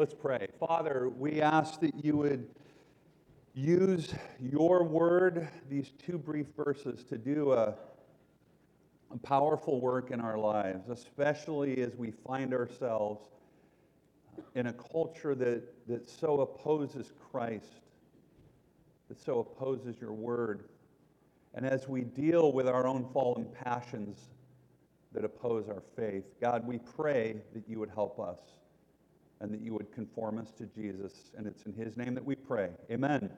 Let's pray. Father, we ask that you would use your word, these two brief verses, to do a, a powerful work in our lives, especially as we find ourselves in a culture that, that so opposes Christ, that so opposes your word. And as we deal with our own fallen passions that oppose our faith, God, we pray that you would help us and that you would conform us to Jesus. And it's in his name that we pray. Amen.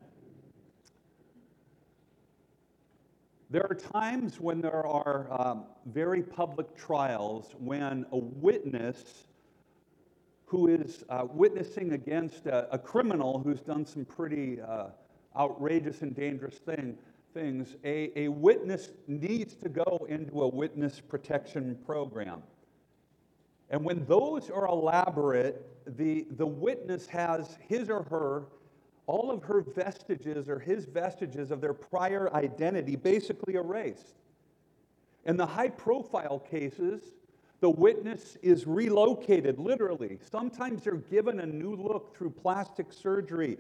There are times when there are um, very public trials when a witness who is uh, witnessing against a, a, criminal who's done some pretty uh, outrageous and dangerous thing, things, a, a witness needs to go into a witness protection program. And when those are elaborate, the, the witness has his or her, all of her vestiges or his vestiges of their prior identity basically erased. In the high profile cases, the witness is relocated, literally. Sometimes they're given a new look through plastic surgery.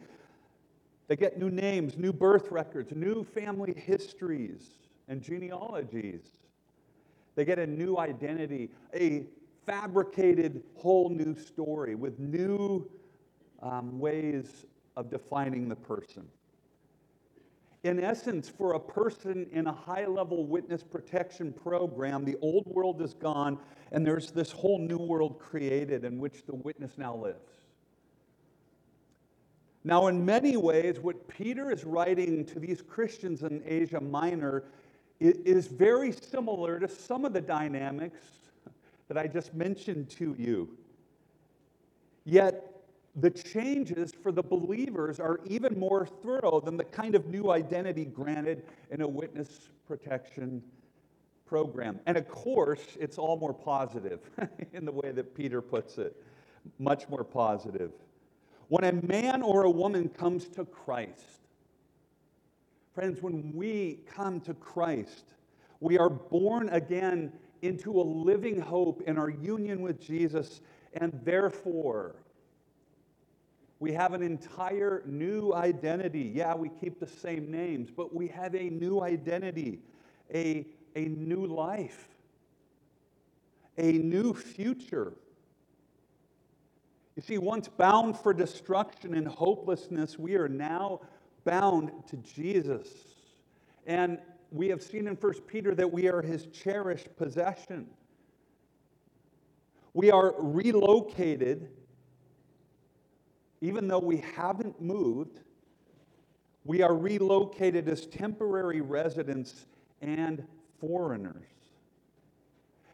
They get new names, new birth records, new family histories and genealogies. They get a new identity, a fabricated whole new story with new um, ways of defining the person. In essence, for a person in a high level witness protection program, the old world is gone and there's this whole new world created in which the witness now lives. Now, in many ways, what Peter is writing to these Christians in Asia Minor is very similar to some of the dynamics that I just mentioned to you. Yet, the changes for the believers are even more thorough than the kind of new identity granted in a witness protection program. And of course, it's all more positive in the way that Peter puts it, much more positive. When a man or a woman comes to Christ, friends, when we come to Christ, we are born again into a living hope in our union with Jesus, and therefore, we have an entire new identity. Yeah, we keep the same names, but we have a new identity, a, a new life, a new future. You see, once bound for destruction and hopelessness, we are now bound to Jesus. And we have seen in 1 Peter that we are his cherished possession. We are relocated, even though we haven't moved, we are relocated as temporary residents and foreigners.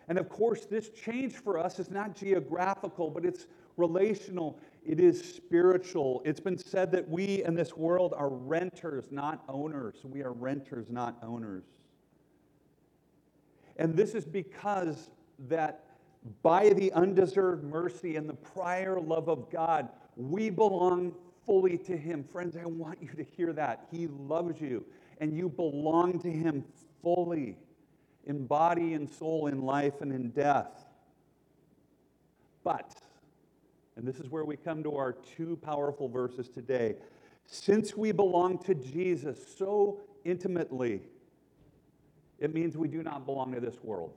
And of course, this change for us is not geographical, but it's relational, it is spiritual. It's been said that we in this world are renters, not owners. We are renters, not owners. And this is because that by the undeserved mercy and the prior love of God, we belong fully to Him. Friends, I want you to hear that. He loves you, and you belong to Him fully in body and soul, in life and in death. But and this is where we come to our two powerful verses today. Since we belong to Jesus so intimately, it means we do not belong to this world.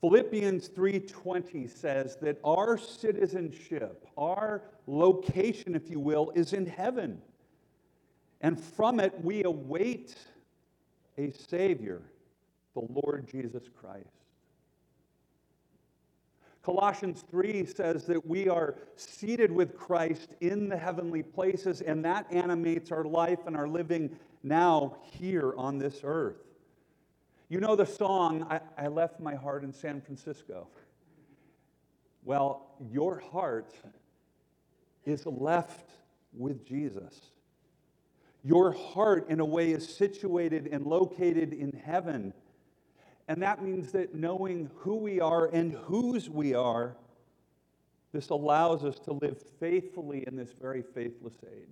Philippians 3:20 says that our citizenship, our location if you will, is in heaven. And from it we await a savior, the Lord Jesus Christ. Colossians 3 says that we are seated with Christ in the heavenly places, and that animates our life and our living now here on this earth. You know the song, I, I left my heart in San Francisco. Well, your heart is left with Jesus. Your heart, in a way, is situated and located in heaven and that means that knowing who we are and whose we are, this allows us to live faithfully in this very faithless age.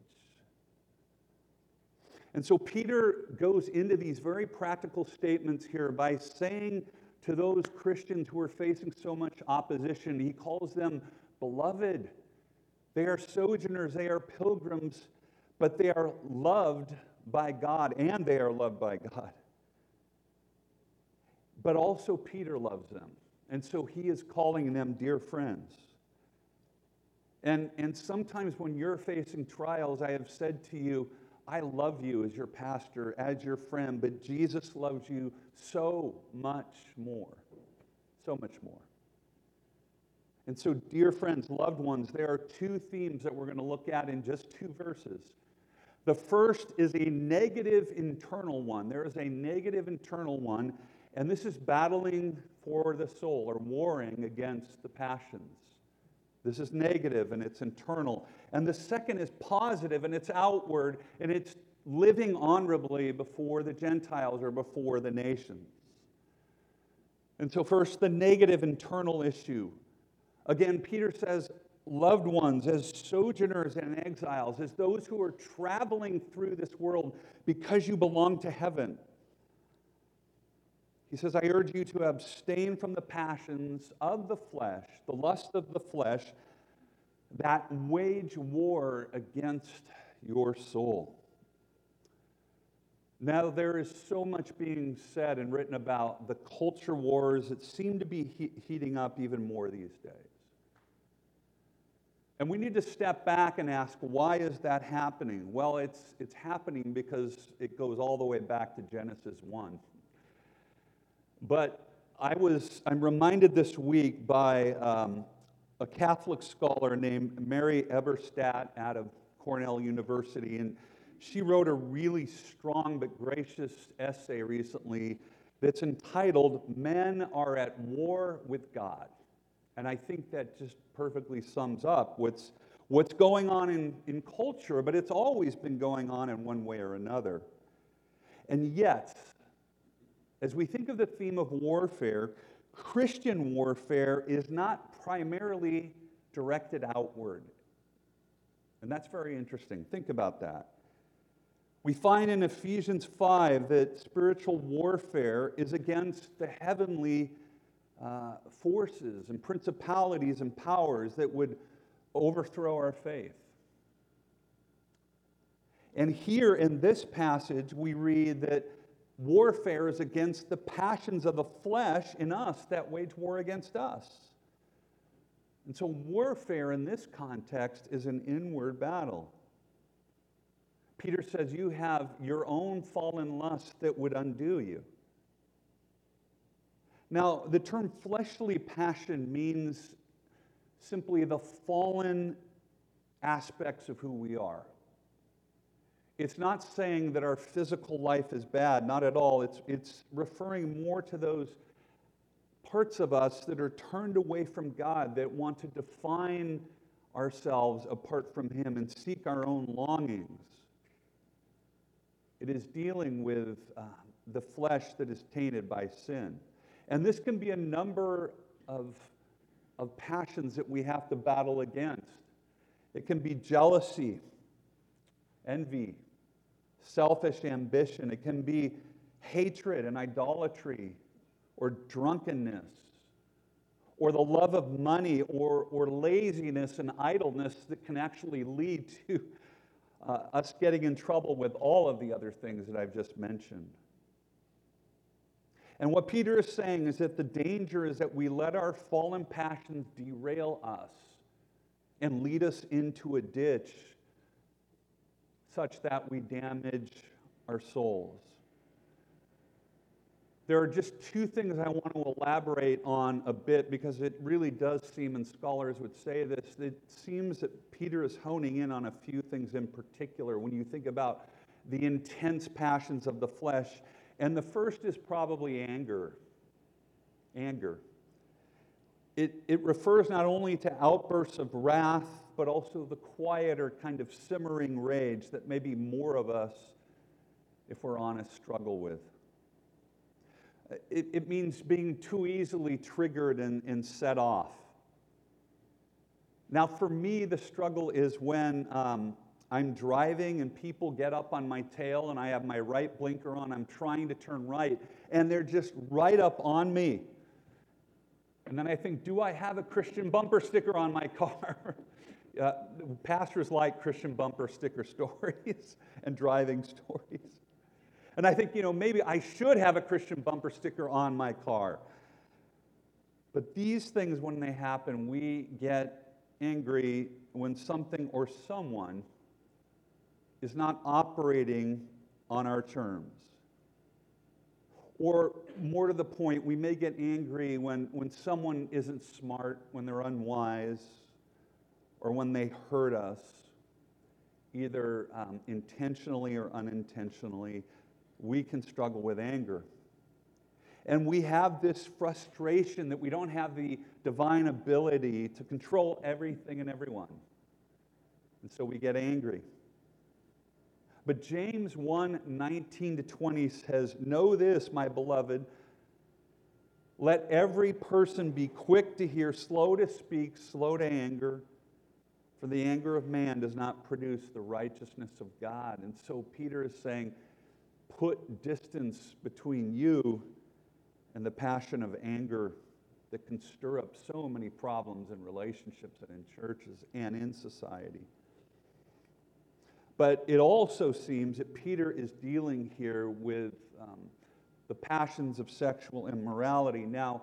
And so Peter goes into these very practical statements here by saying to those Christians who are facing so much opposition. He calls them beloved. They are sojourners, they are pilgrims, but they are loved by God, and they are loved by God. But also, Peter loves them. And so he is calling them dear friends. And, and sometimes when you're facing trials, I have said to you, I love you as your pastor, as your friend, but Jesus loves you so much more. So much more. And so, dear friends, loved ones, there are two themes that we're going to look at in just two verses. The first is a negative internal one. There is a negative internal one, and this is battling for the soul or warring against the passions. This is negative and it's internal. And the second is positive and it's outward and it's living honorably before the Gentiles or before the nations. And so, first, the negative internal issue. Again, Peter says, loved ones, as sojourners and exiles, as those who are traveling through this world because you belong to heaven. He says, I urge you to abstain from the passions of the flesh, the lust of the flesh, that wage war against your soul. Now, there is so much being said and written about the culture wars that seem to be he- heating up even more these days. And we need to step back and ask, why is that happening? Well, it's, it's happening because it goes all the way back to Genesis 1. But I was, I'm reminded this week by um, a Catholic scholar named Mary Eberstadt out of Cornell University. And she wrote a really strong but gracious essay recently that's entitled Men Are at War with God. And I think that just perfectly sums up what's, what's going on in, in culture, but it's always been going on in one way or another. And yet, as we think of the theme of warfare, Christian warfare is not primarily directed outward. And that's very interesting. Think about that. We find in Ephesians 5 that spiritual warfare is against the heavenly uh, forces and principalities and powers that would overthrow our faith. And here in this passage, we read that warfare is against the passions of the flesh in us that wage war against us. And so, warfare in this context is an inward battle. Peter says you have your own fallen lust that would undo you. Now, the term fleshly passion means simply the fallen aspects of who we are. It's not saying that our physical life is bad, not at all. It's, it's referring more to those parts of us that are turned away from God, that want to define ourselves apart from Him and seek our own longings. It is dealing with uh, the flesh that is tainted by sin. And this can be a number of, of passions that we have to battle against. It can be jealousy, envy, selfish ambition. It can be hatred and idolatry or drunkenness or the love of money or, or laziness and idleness that can actually lead to uh, us getting in trouble with all of the other things that I've just mentioned. And what Peter is saying is that the danger is that we let our fallen passions derail us and lead us into a ditch such that we damage our souls. There are just two things I want to elaborate on a bit because it really does seem, and scholars would say this, it seems that Peter is honing in on a few things in particular when you think about the intense passions of the flesh. And the first is probably anger. Anger. It, it refers not only to outbursts of wrath, but also the quieter kind of simmering rage that maybe more of us, if we're honest, struggle with. It, it means being too easily triggered and, and set off. Now, for me, the struggle is when um, I'm driving and people get up on my tail and I have my right blinker on. I'm trying to turn right and they're just right up on me. And then I think, do I have a Christian bumper sticker on my car? Uh, pastors like Christian bumper sticker stories and driving stories. And I think, you know, maybe I should have a Christian bumper sticker on my car. But these things, when they happen, we get angry when something or someone is not operating on our terms. Or more to the point, we may get angry when, when someone isn't smart, when they're unwise, or when they hurt us, either um, intentionally or unintentionally. We can struggle with anger. And we have this frustration that we don't have the divine ability to control everything and everyone. And so we get angry. But James 1 19 to 20 says, Know this, my beloved. Let every person be quick to hear, slow to speak, slow to anger, for the anger of man does not produce the righteousness of God. And so Peter is saying, Put distance between you and the passion of anger that can stir up so many problems in relationships and in churches and in society. But it also seems that Peter is dealing here with um, the passions of sexual immorality. Now,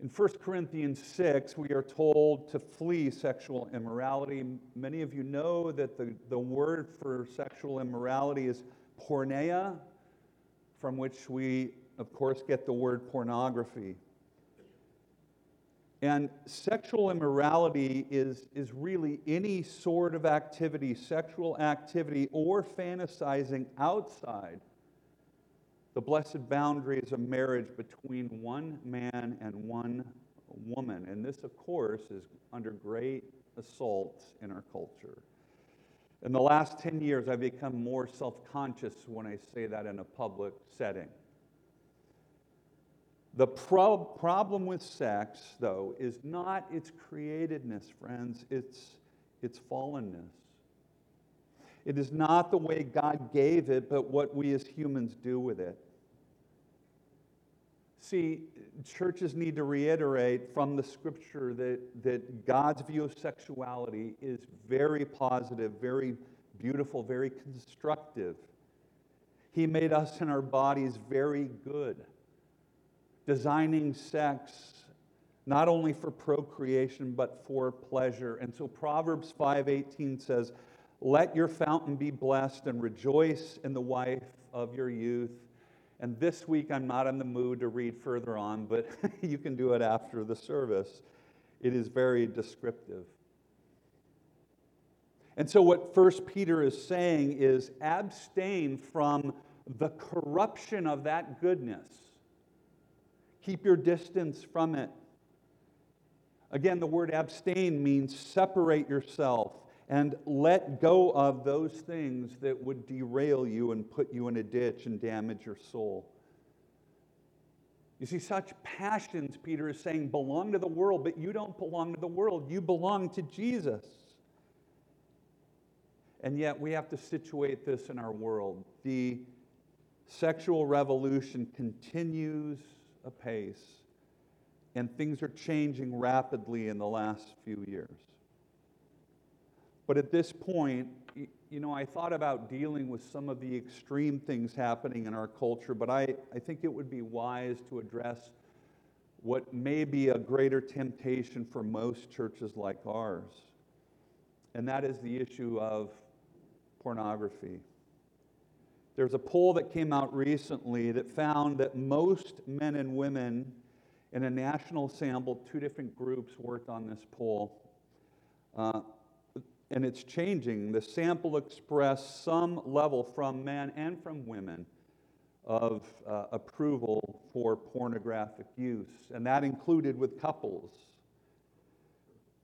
in 1 Corinthians 6, we are told to flee sexual immorality. Many of you know that the, the word for sexual immorality is porneia, from which we, of course, get the word pornography. And sexual immorality is, is really any sort of activity, sexual activity, or fantasizing outside the blessed boundary is a marriage between one man and one woman. And this, of course, is under great assault in our culture. In the last 10 years, I've become more self conscious when I say that in a public setting. The pro- problem with sex, though, is not its createdness, friends, it's its fallenness. It is not the way God gave it, but what we as humans do with it. See, churches need to reiterate from the scripture that, that God's view of sexuality is very positive, very beautiful, very constructive. He made us and our bodies very good designing sex not only for procreation but for pleasure. And so Proverbs 5:18 says, "Let your fountain be blessed and rejoice in the wife of your youth." And this week I'm not in the mood to read further on, but you can do it after the service. It is very descriptive. And so, what First Peter is saying is abstain from the corruption of that goodness Keep your distance from it. Again, the word abstain means separate yourself and let go of those things that would derail you and put you in a ditch and damage your soul. You see, such passions, Peter is saying, belong to the world, but you don't belong to the world. You belong to Jesus. And yet, we have to situate this in our world. The sexual revolution continues apace, and things are changing rapidly in the last few years. But at this point, you know, I thought about dealing with some of the extreme things happening in our culture, but I, I think it would be wise to address what may be a greater temptation for most churches like ours, and that is the issue of pornography. There's a poll that came out recently that found that most men and women in a national sample, two different groups worked on this poll. Uh, and it's changing. The sample expressed some level from men and from women of uh, approval for pornographic use, and that included with couples.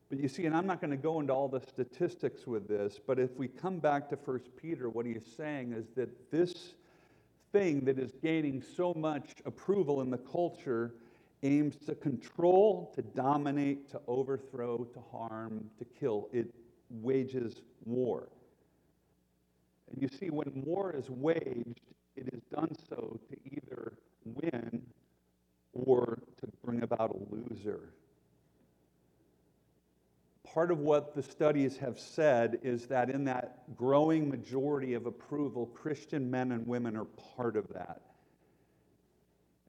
But you see, and I'm not going to go into all the statistics with this, but if we come back to 1 Peter, what he's saying is that this thing that is gaining so much approval in the culture aims to control, to dominate, to overthrow, to harm, to kill. It wages war. And you see, when war is waged, it is done so to either win or to bring about a loser. Part of what the studies have said is that in that growing majority of approval, Christian men and women are part of that.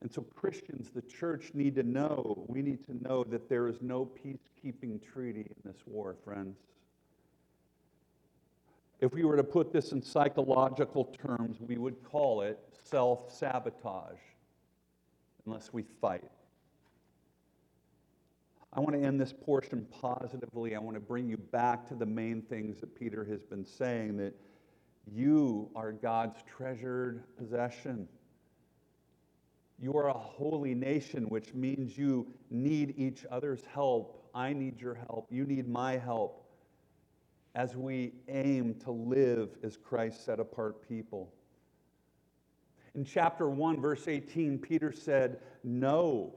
And so, Christians, the church, need to know, we need to know that there is no peacekeeping treaty in this war, friends. If we were to put this in psychological terms, we would call it self sabotage unless we fight. I want to end this portion positively. I want to bring you back to the main things that Peter has been saying that you are God's treasured possession. You are a holy nation, which means you need each other's help. I need your help. You need my help as we aim to live as Christ set apart people. In chapter 1, verse 18, Peter said, Know,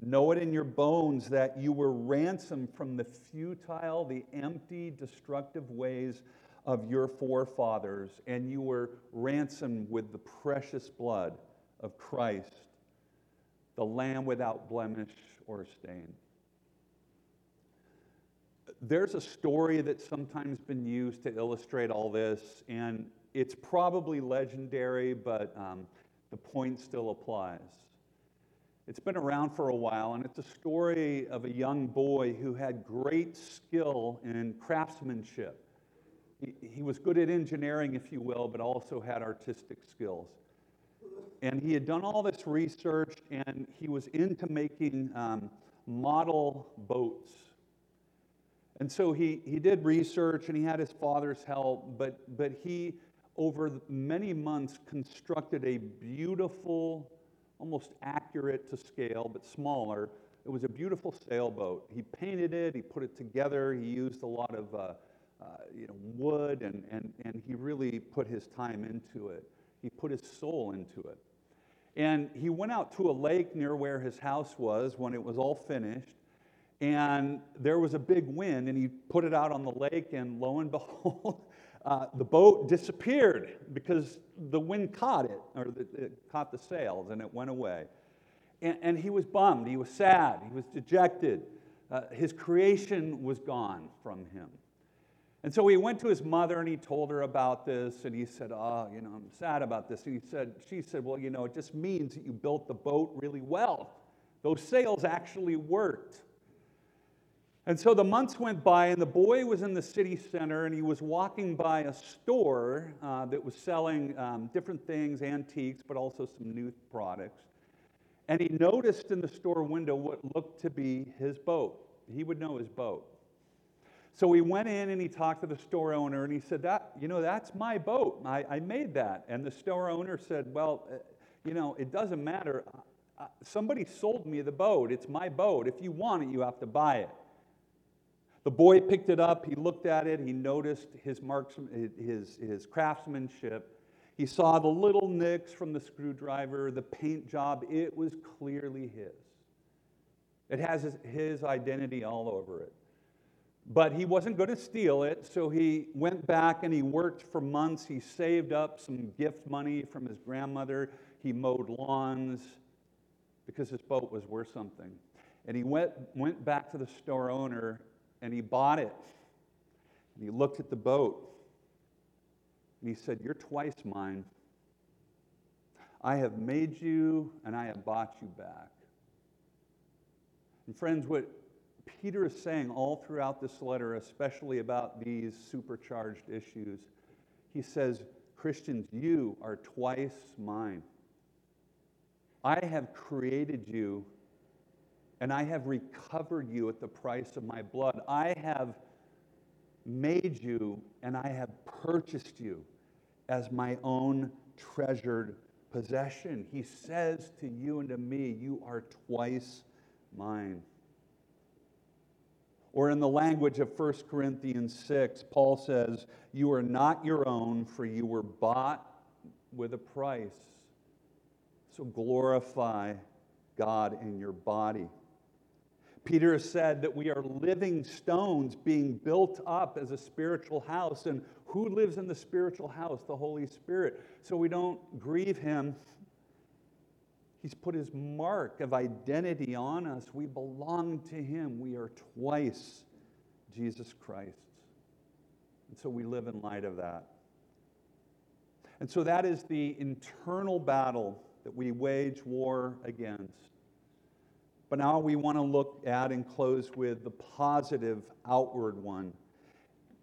know it in your bones that you were ransomed from the futile, the empty, destructive ways of your forefathers, and you were ransomed with the precious blood of Christ, the Lamb without blemish or stain. There's a story that's sometimes been used to illustrate all this, and it's probably legendary, but um, the point still applies. It's been around for a while, and it's a story of a young boy who had great skill in craftsmanship. He, he was good at engineering, if you will, but also had artistic skills. And he had done all this research and he was into making um, model boats. And so he, he did research and he had his father's help, but, but he, over many months, constructed a beautiful, almost accurate to scale, but smaller. It was a beautiful sailboat. He painted it, he put it together, he used a lot of uh, uh, you know, wood, and, and, and he really put his time into it. He put his soul into it. And he went out to a lake near where his house was when it was all finished. And there was a big wind, and he put it out on the lake, and lo and behold, uh, the boat disappeared because the wind caught it, or the, it caught the sails, and it went away. And, and he was bummed, he was sad, he was dejected. Uh, his creation was gone from him. And so he went to his mother and he told her about this, and he said, Oh, you know, I'm sad about this. And he said, she said, Well, you know, it just means that you built the boat really well. Those sails actually worked. And so the months went by, and the boy was in the city center, and he was walking by a store uh, that was selling um, different things, antiques, but also some new products. And he noticed in the store window what looked to be his boat. He would know his boat. So he went in and he talked to the store owner and he said, that, you know, that's my boat. I, I made that. And the store owner said, well, uh, you know, it doesn't matter. Somebody sold me the boat. It's my boat. If you want it, you have to buy it. The boy picked it up. He looked at it. He noticed his, marks, his, his craftsmanship. He saw the little nicks from the screwdriver, the paint job. It was clearly his. It has his, his identity all over it. But he wasn't going to steal it, so he went back and he worked for months. He saved up some gift money from his grandmother. He mowed lawns because his boat was worth something. And he went, went back to the store owner and he bought it. And he looked at the boat and he said, You're twice mine. I have made you and I have bought you back. And friends, what Peter is saying all throughout this letter, especially about these supercharged issues, he says, Christians, you are twice mine. I have created you and I have recovered you at the price of my blood. I have made you and I have purchased you as my own treasured possession. He says to you and to me, You are twice mine. Or in the language of 1 Corinthians 6, Paul says, You are not your own, for you were bought with a price. So glorify God in your body. Peter said that we are living stones being built up as a spiritual house. And Who lives in the spiritual house? The Holy Spirit. So we don't grieve him. He's put his mark of identity on us. We belong to him. We are twice Jesus Christ. And so we live in light of that. And so that is the internal battle that we wage war against. But now we want to look at and close with the positive outward one.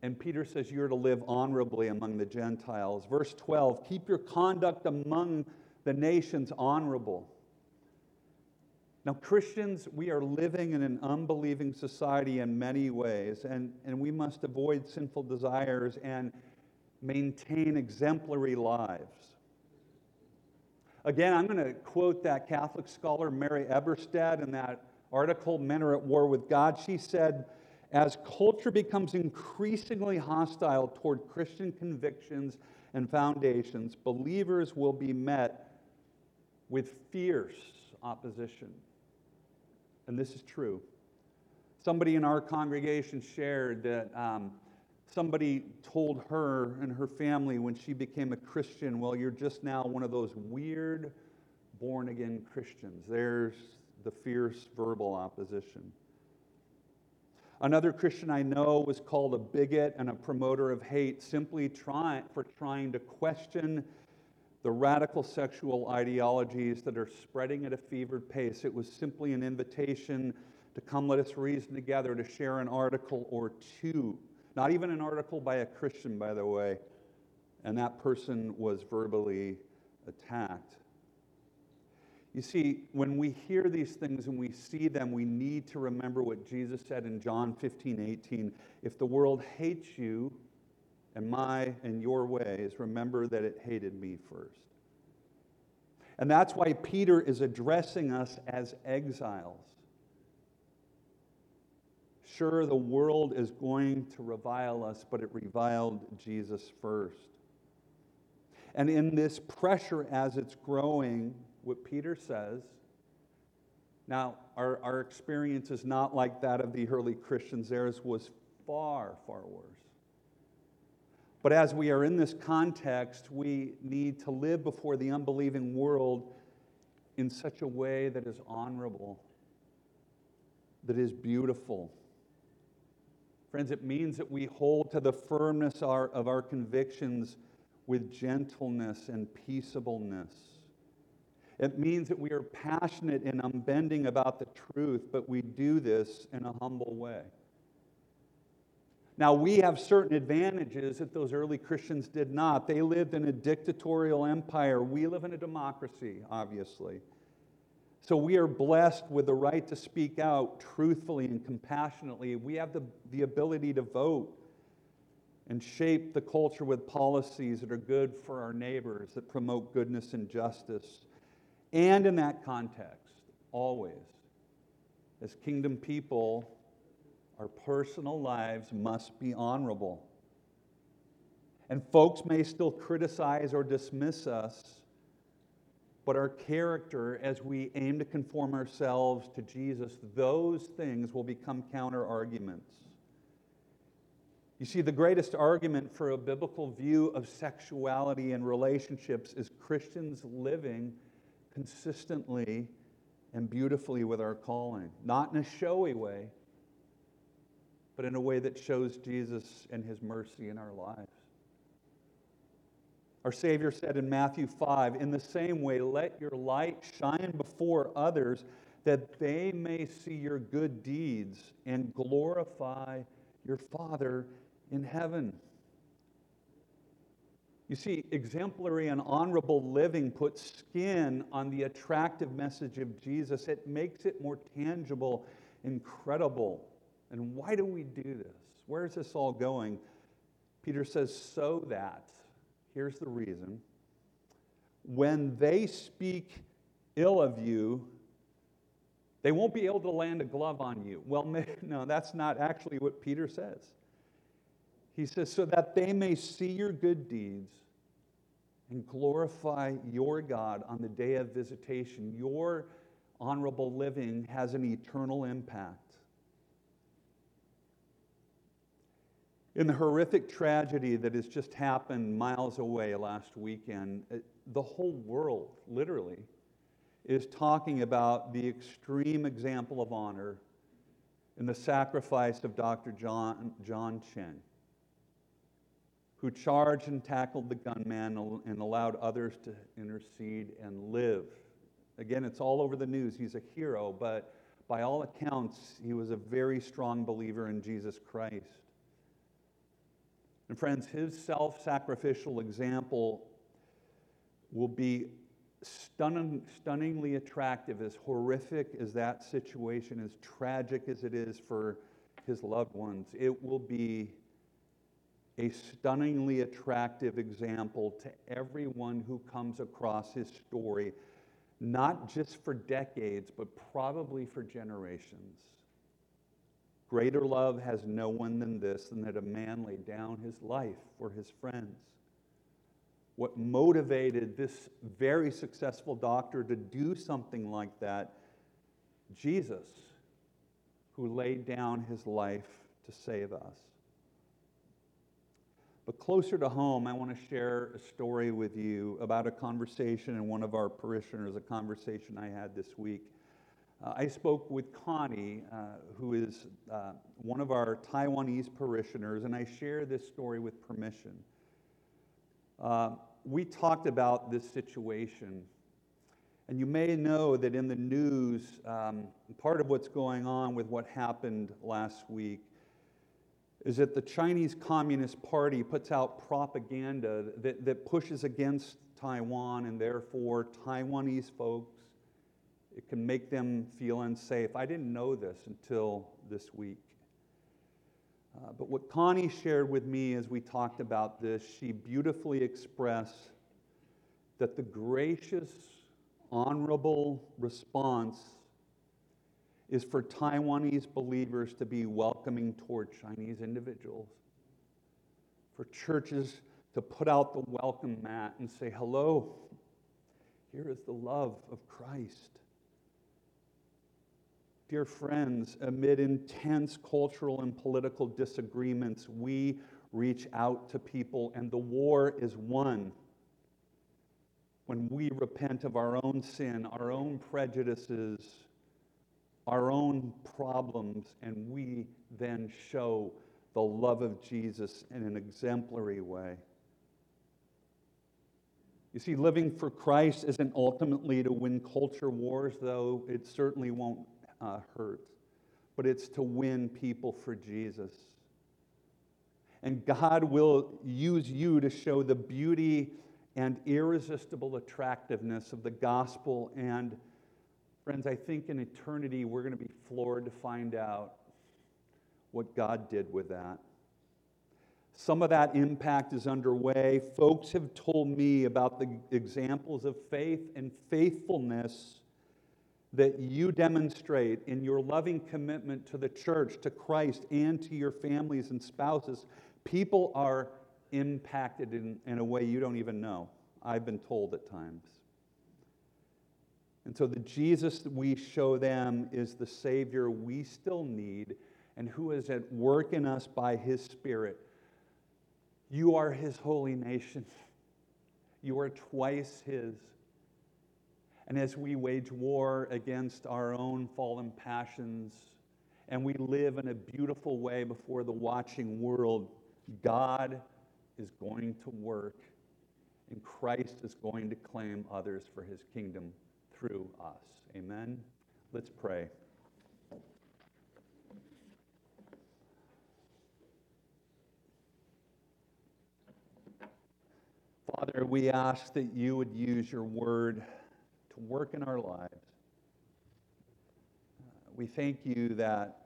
And Peter says you're to live honorably among the Gentiles. Verse 12 keep your conduct among the nations honorable. Now, Christians, we are living in an unbelieving society in many ways, and, and we must avoid sinful desires and maintain exemplary lives. Again, I'm going to quote that Catholic scholar Mary Eberstadt in that article, Men Are at War with God. She said, as culture becomes increasingly hostile toward Christian convictions and foundations, believers will be met with fierce opposition. And this is true. Somebody in our congregation shared that um, somebody told her and her family when she became a Christian, well, you're just now one of those weird born again Christians. There's the fierce verbal opposition. Another Christian I know was called a bigot and a promoter of hate simply try, for trying to question the radical sexual ideologies that are spreading at a fevered pace. It was simply an invitation to come let us reason together to share an article or two not even an article by a Christian, by the way. And that person was verbally attacked. You see, when we hear these things and we see them, we need to remember what Jesus said in John 15, 18. If the world hates you and my and your ways, remember that it hated me first. And that's why Peter is addressing us as exiles. Sure, the world is going to revile us, but it reviled Jesus first. And in this pressure as it's growing, what Peter says, now our, our experience is not like that of the early Christians, theirs was far, far worse. But as we are in this context, we need to live before the unbelieving world in such a way that is honorable, that is beautiful Friends, it means that we hold to the firmness of our convictions with gentleness and peaceableness. It means that we are passionate and unbending about the truth, but we do this in a humble way. Now, we have certain advantages that those early Christians did not. They lived in a dictatorial empire. We live in a democracy, obviously. So we are blessed with the right to speak out truthfully and compassionately. We have the, the ability to vote and shape the culture with policies that are good for our neighbors, that promote goodness and justice. And in that context, always, as kingdom people, our personal lives must be honorable. And folks may still criticize or dismiss us but our character, as we aim to conform ourselves to Jesus, those things will become counter arguments. You see, the greatest argument for a biblical view of sexuality and relationships is Christians living consistently and beautifully with our calling, not in a showy way, but in a way that shows Jesus and his mercy in our lives. Our Savior said in Matthew 5, in the same way, let your light shine before others that they may see your good deeds and glorify your Father in heaven. You see, exemplary and honorable living puts skin on the attractive message of Jesus. It makes it more tangible, incredible. And why do we do this? Where is this all going? Peter says, so that Here's the reason. When they speak ill of you, they won't be able to land a glove on you. Well, no, that's not actually what Peter says. He says, so that they may see your good deeds and glorify your God on the day of visitation. Your honorable living has an eternal impact. In the horrific tragedy that has just happened miles away last weekend, uh, the whole world, literally, is talking about the extreme example of honor in the sacrifice of Dr. John, John Cheng, who charged and tackled the gunman and allowed others to intercede and live. Again, it's all over the news. He's a hero, but by all accounts, he was a very strong believer in Jesus Christ. And friends, his self sacrificial example will be stunning, stunningly attractive, as horrific as that situation, as tragic as it is for his loved ones. It will be a stunningly attractive example to everyone who comes across his story, not just for decades, but probably for generations. Greater love has no one than this, than that a man lay down his life for his friends. What motivated this very successful doctor to do something like that? Jesus, who laid down his life to save us. But closer to home, I want to share a story with you about a conversation in one of our parishioners, a conversation I had this week uh, I spoke with Connie, uh, who is uh, one of our Taiwanese parishioners, and I share this story with permission. Uh, we talked about this situation, and you may know that in the news, um, part of what's going on with what happened last week is that the Chinese Communist Party puts out propaganda that, that pushes against Taiwan, and therefore Taiwanese folks it can make them feel unsafe. I didn't know this until this week. Uh, but what Connie shared with me as we talked about this, she beautifully expressed that the gracious, honorable response is for Taiwanese believers to be welcoming toward Chinese individuals, for churches to put out the welcome mat and say, Hello, here is the love of Christ. Dear friends, amid intense cultural and political disagreements, we reach out to people, and the war is won when we repent of our own sin, our own prejudices, our own problems, and we then show the love of Jesus in an exemplary way. You see, living for Christ isn't ultimately to win culture wars, though it certainly won't uh, hurt, but it's to win people for Jesus. And God will use you to show the beauty and irresistible attractiveness of the gospel. And, friends, I think in eternity we're going to be floored to find out what God did with that. Some of that impact is underway. Folks have told me about the examples of faith and faithfulness that you demonstrate in your loving commitment to the church, to Christ, and to your families and spouses, people are impacted in, in a way you don't even know. I've been told at times. And so the Jesus that we show them is the Savior we still need and who is at work in us by His Spirit. You are His holy nation. You are twice His. And as we wage war against our own fallen passions and we live in a beautiful way before the watching world, God is going to work and Christ is going to claim others for his kingdom through us. Amen. Let's pray. Father, we ask that you would use your word to work in our lives. Uh, we thank you that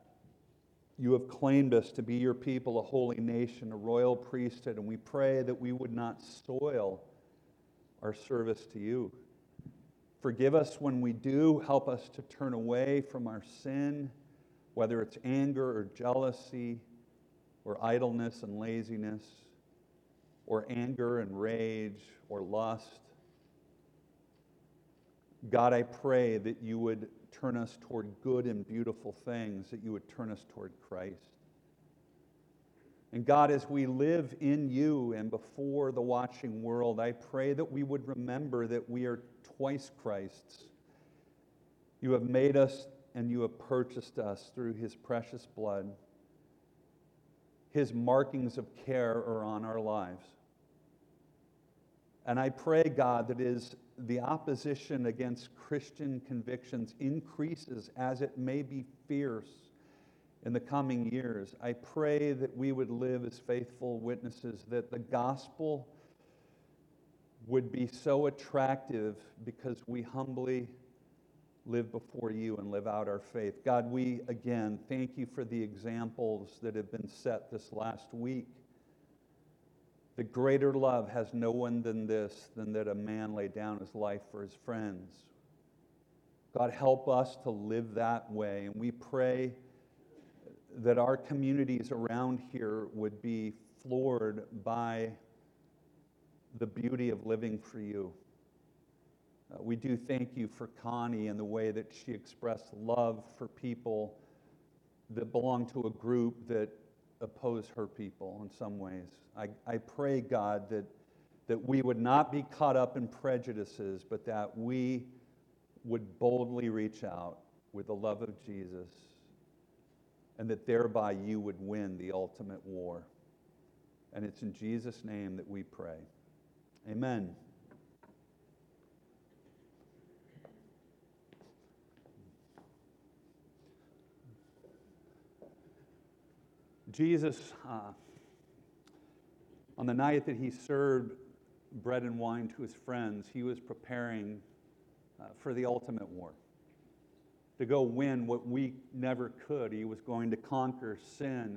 you have claimed us to be your people, a holy nation, a royal priesthood, and we pray that we would not soil our service to you. Forgive us when we do. Help us to turn away from our sin, whether it's anger or jealousy, or idleness and laziness, or anger and rage, or lust. God, I pray that you would turn us toward good and beautiful things, that you would turn us toward Christ. And God, as we live in you and before the watching world, I pray that we would remember that we are twice Christ's. You have made us and you have purchased us through his precious blood. His markings of care are on our lives. And I pray, God, that as the opposition against Christian convictions increases as it may be fierce in the coming years, I pray that we would live as faithful witnesses, that the gospel would be so attractive because we humbly live before you and live out our faith. God, we again thank you for the examples that have been set this last week. The greater love has no one than this, than that a man lay down his life for his friends. God, help us to live that way. And we pray that our communities around here would be floored by the beauty of living for you. Uh, we do thank you for Connie and the way that she expressed love for people that belong to a group that oppose her people in some ways. I, I pray, God, that, that we would not be caught up in prejudices, but that we would boldly reach out with the love of Jesus, and that thereby you would win the ultimate war. And it's in Jesus' name that we pray. Amen. Jesus, uh, on the night that he served bread and wine to his friends, he was preparing uh, for the ultimate war. To go win what we never could. He was going to conquer sin